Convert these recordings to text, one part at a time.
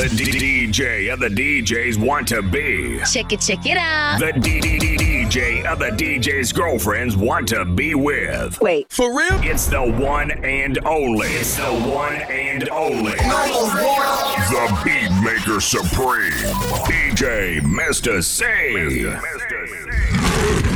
The D- DJ of the DJs want to be. Check it, check it out. The D- D- D- DJ of the DJs' girlfriends want to be with. Wait. For real? It's the one and only. It's the one and only. The Beat Maker Supreme. DJ Mr. C. Drop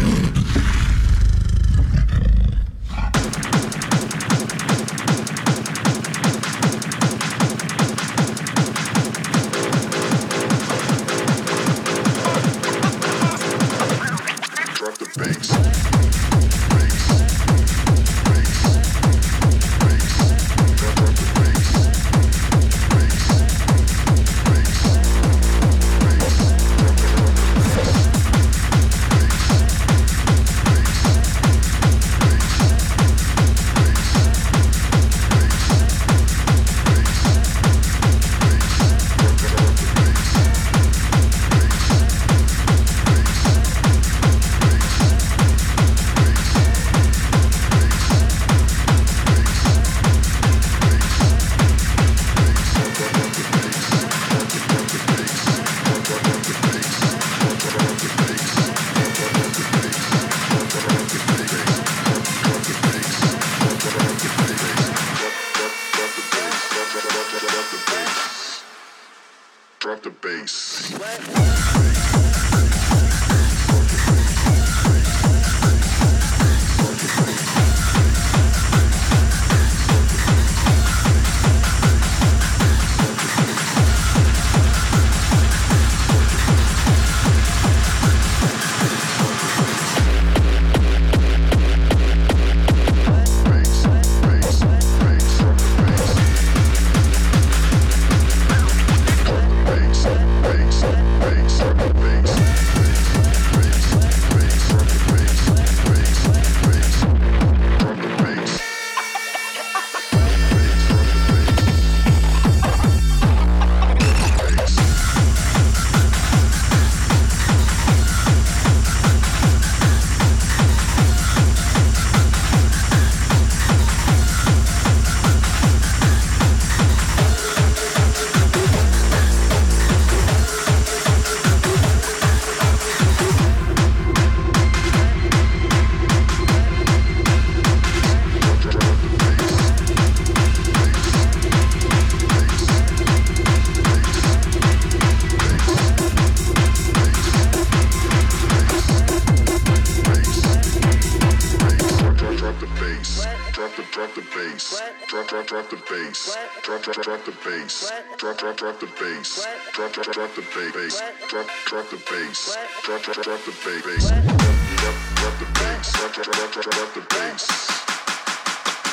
Drop, drop, drop the bass. Drop, drop, drop the bass. Drop, drop the bass. Drop, drop, drop the bass. Drop, drop the bass. Drop, drop, drop, drop, the bass.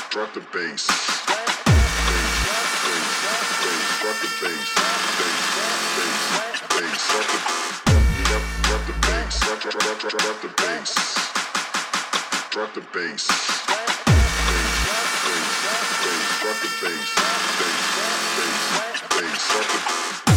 Drop the bass. Bass, bass, drop the bass. Bass, bass, bass, drop the, drop, drop the bass. Drop the bass. Drop the bass. Bass, drop the bass. Bass, bass, bass, drop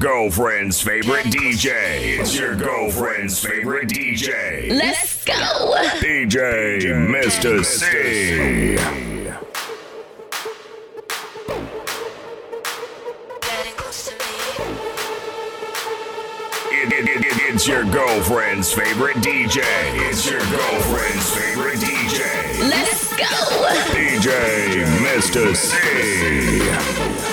girlfriend's favorite DJ. It's your girlfriend's favorite DJ. Let's go. DJ Mr. C. It, it, it, it, it's your girlfriend's favorite DJ. It's your girlfriend's favorite DJ. Let's go. DJ Mr. C.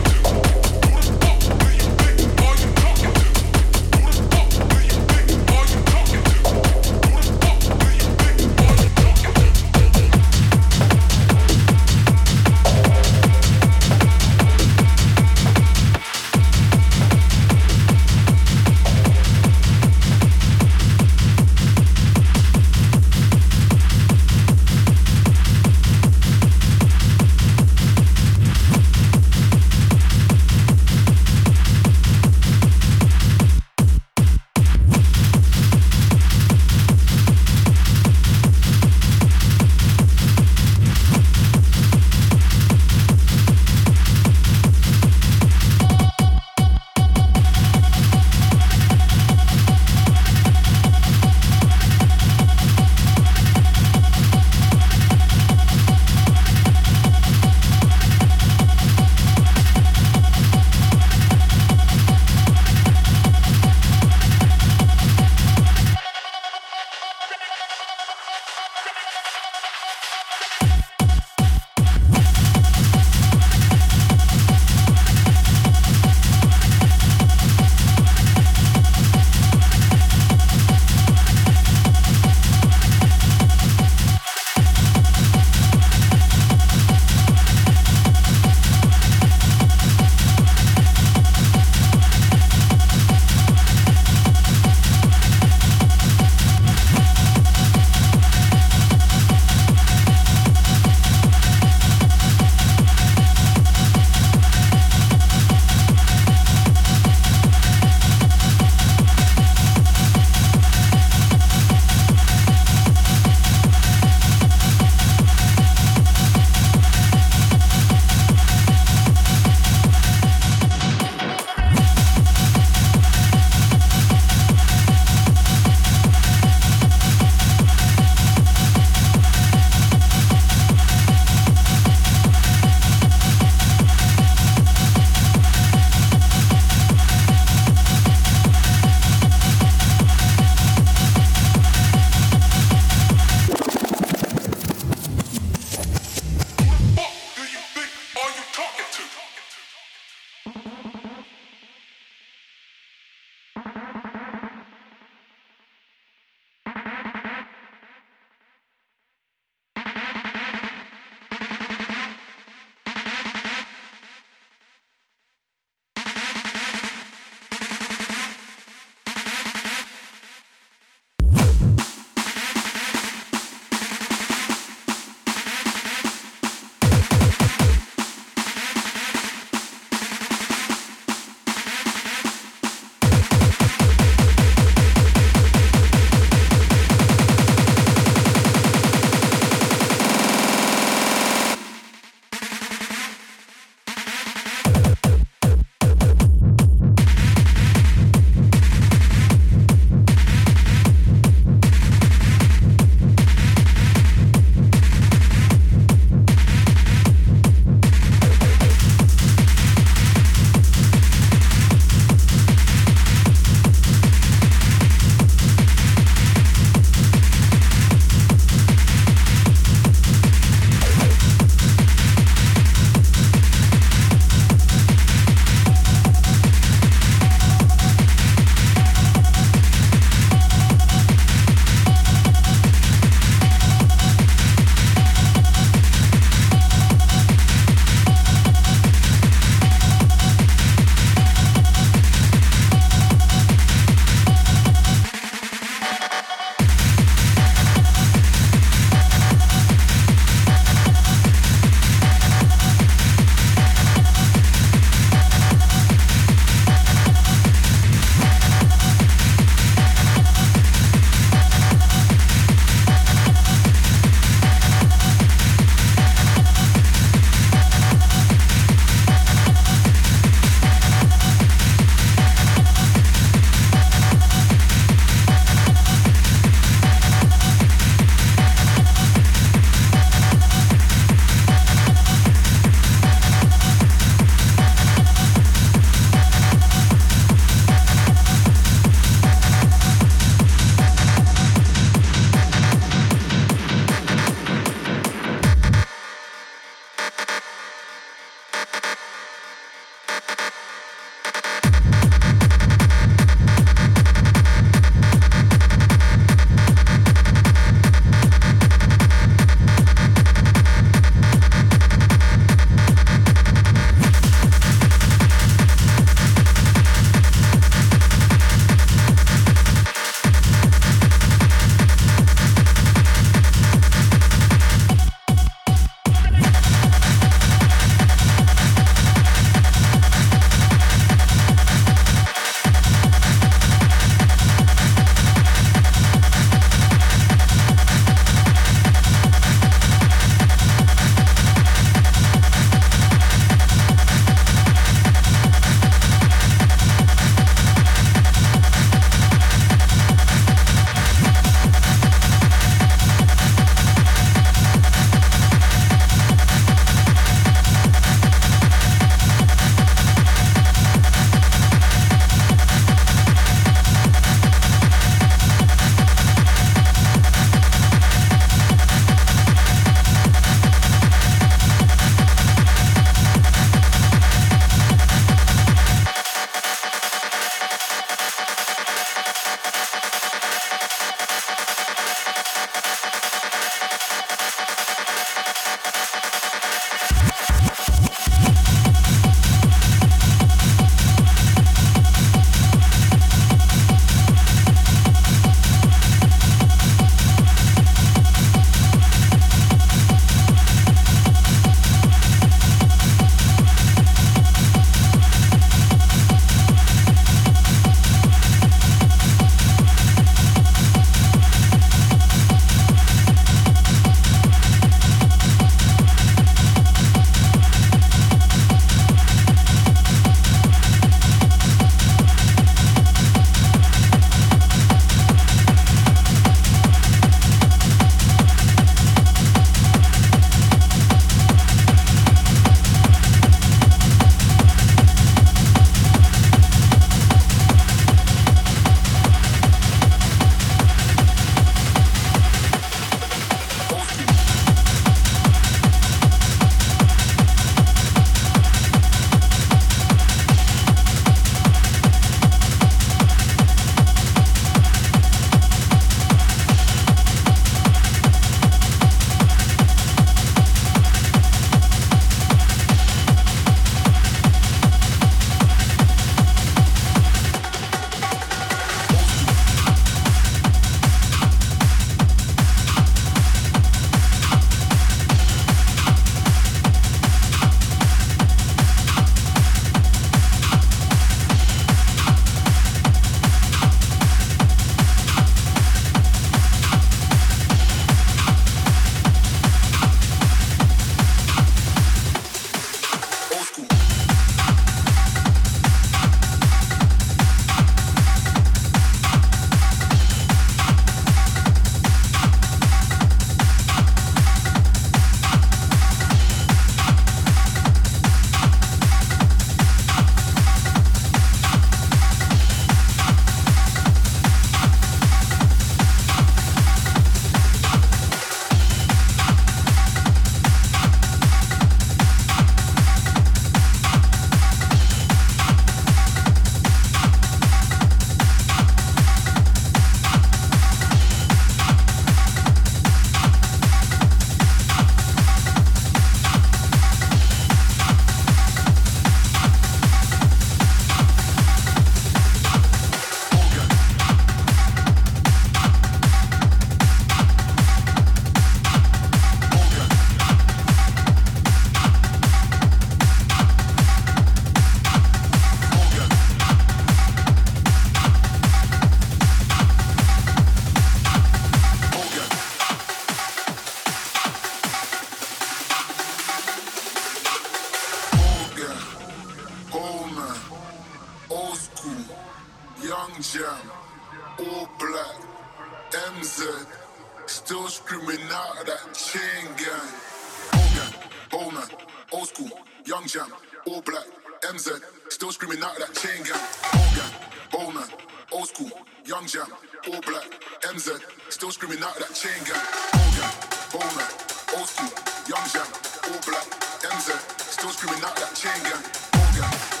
still screaming out that chain gang. Old gang,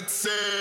let's say.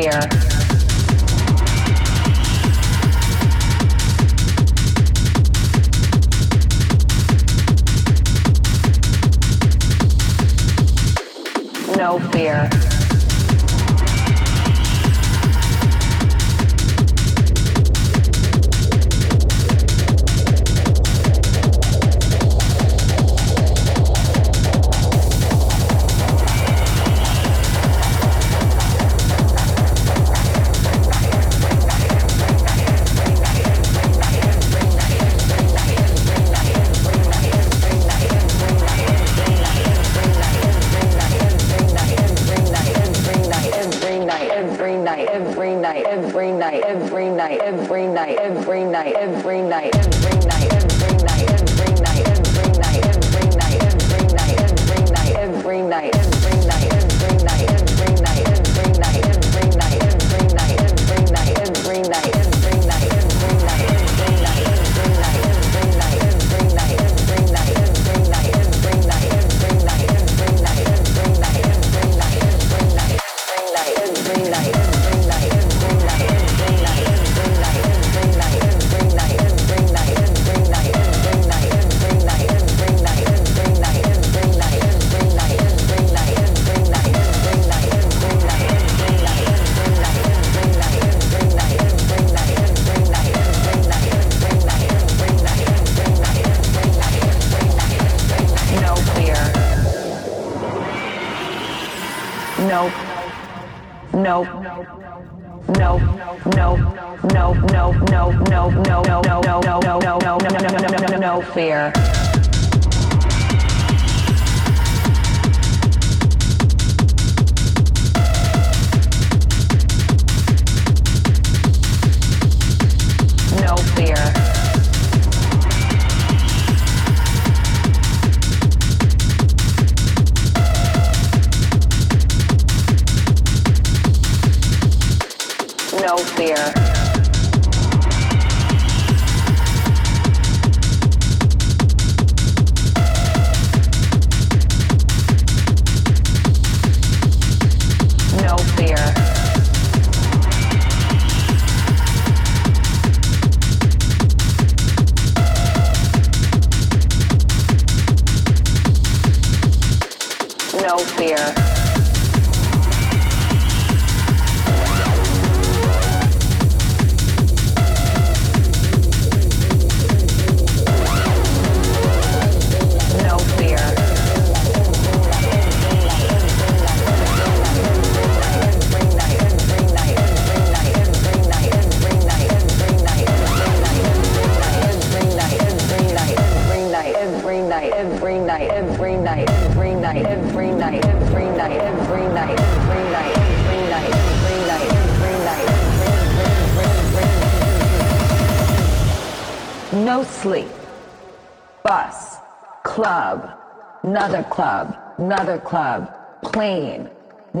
clear. No fear. every night, every night, every night, every night, every night, every night, every night, every night, every night, every night, every night, every night, every night, every night.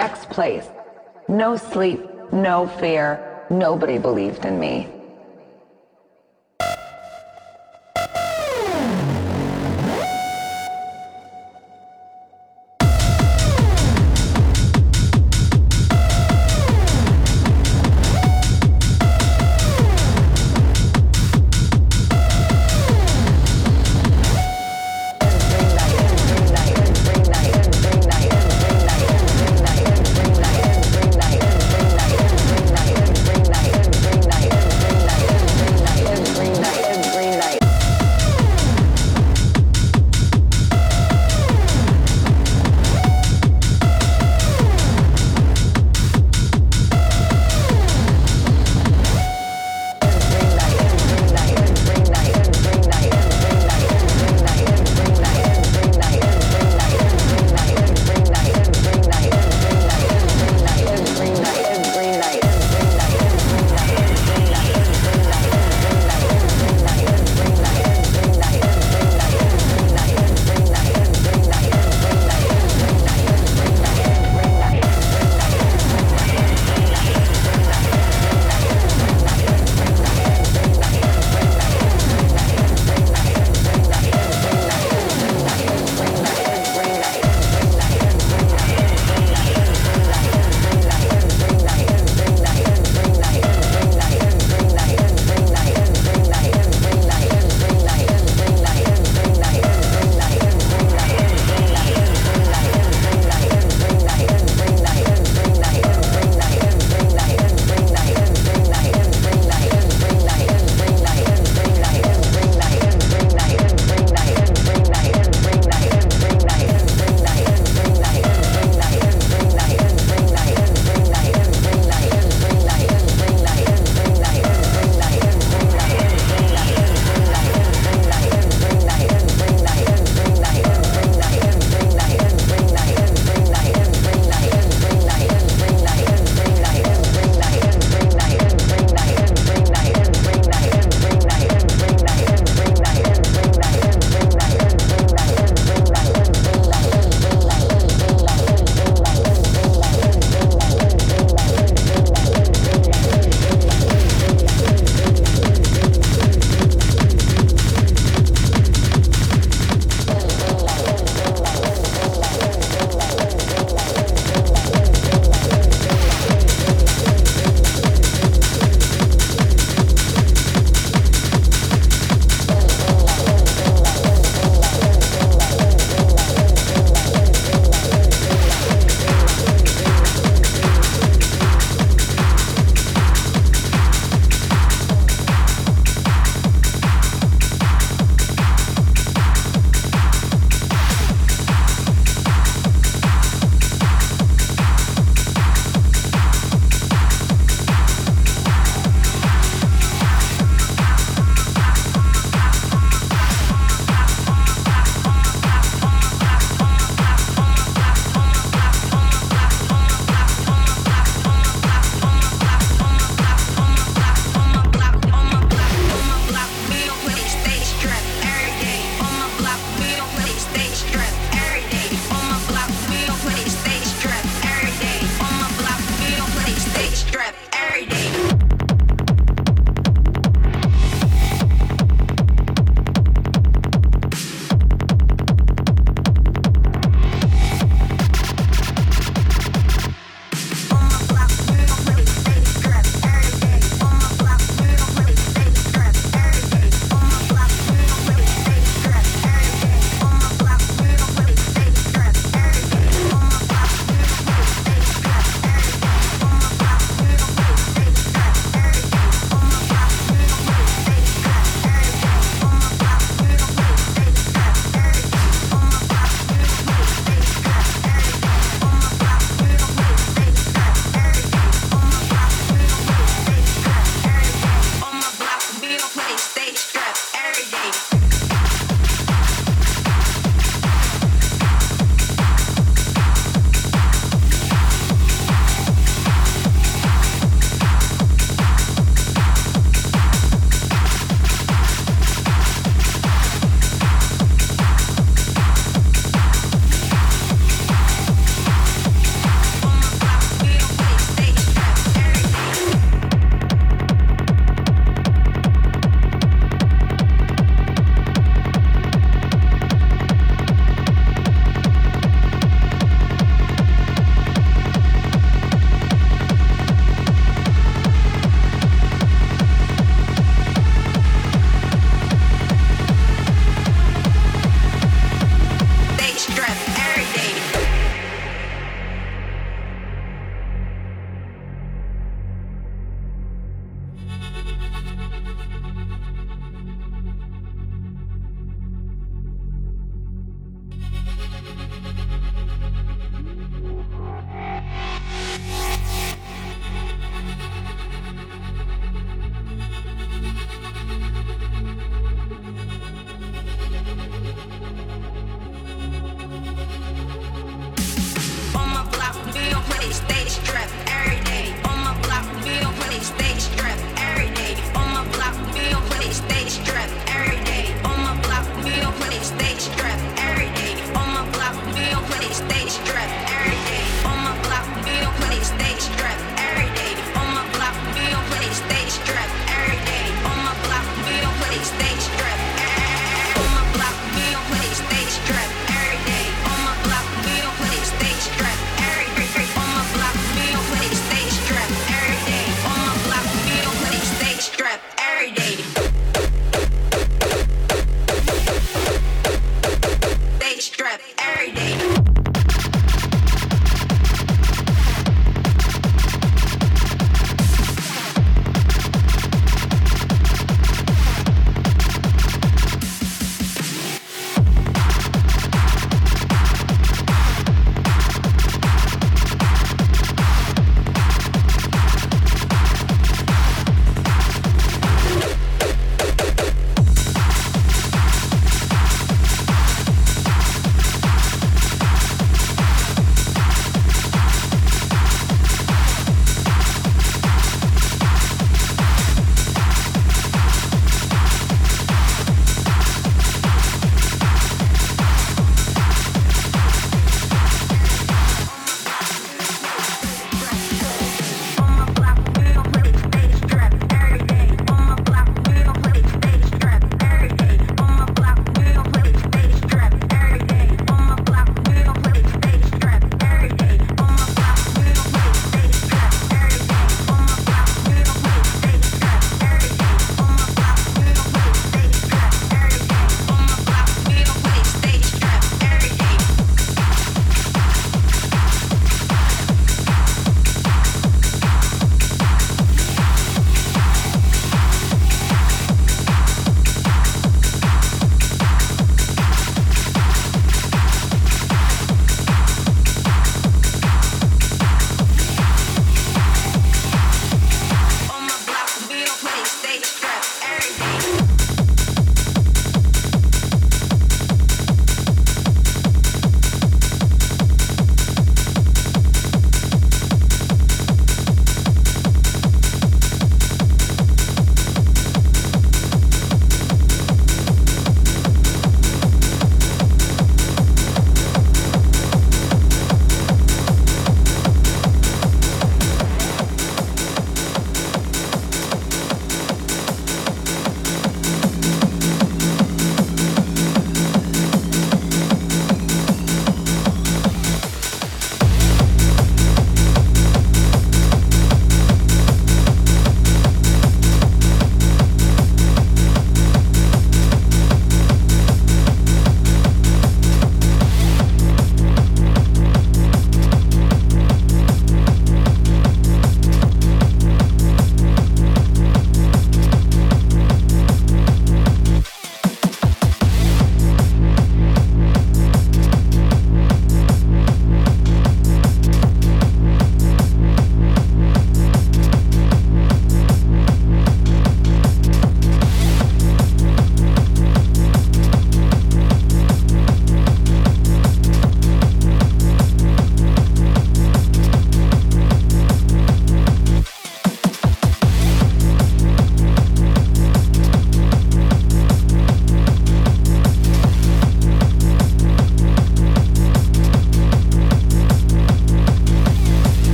next place. No sleep, no fear. Nobody believed in me.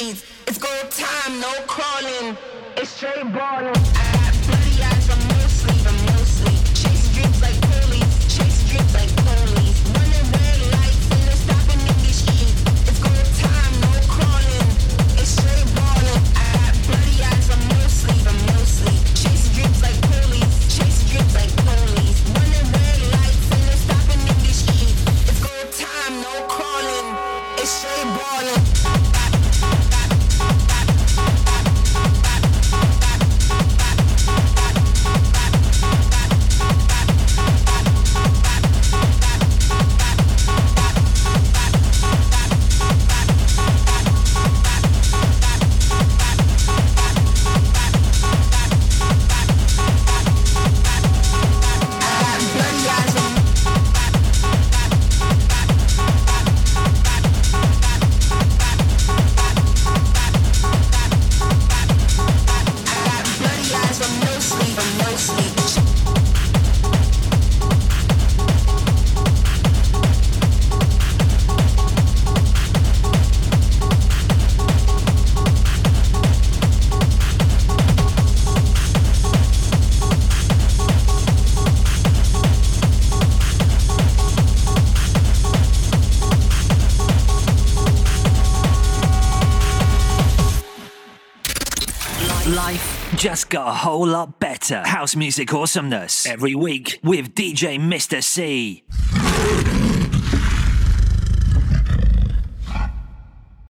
Eve. got a whole lot better. House music awesomeness every week with DJ Mr. C.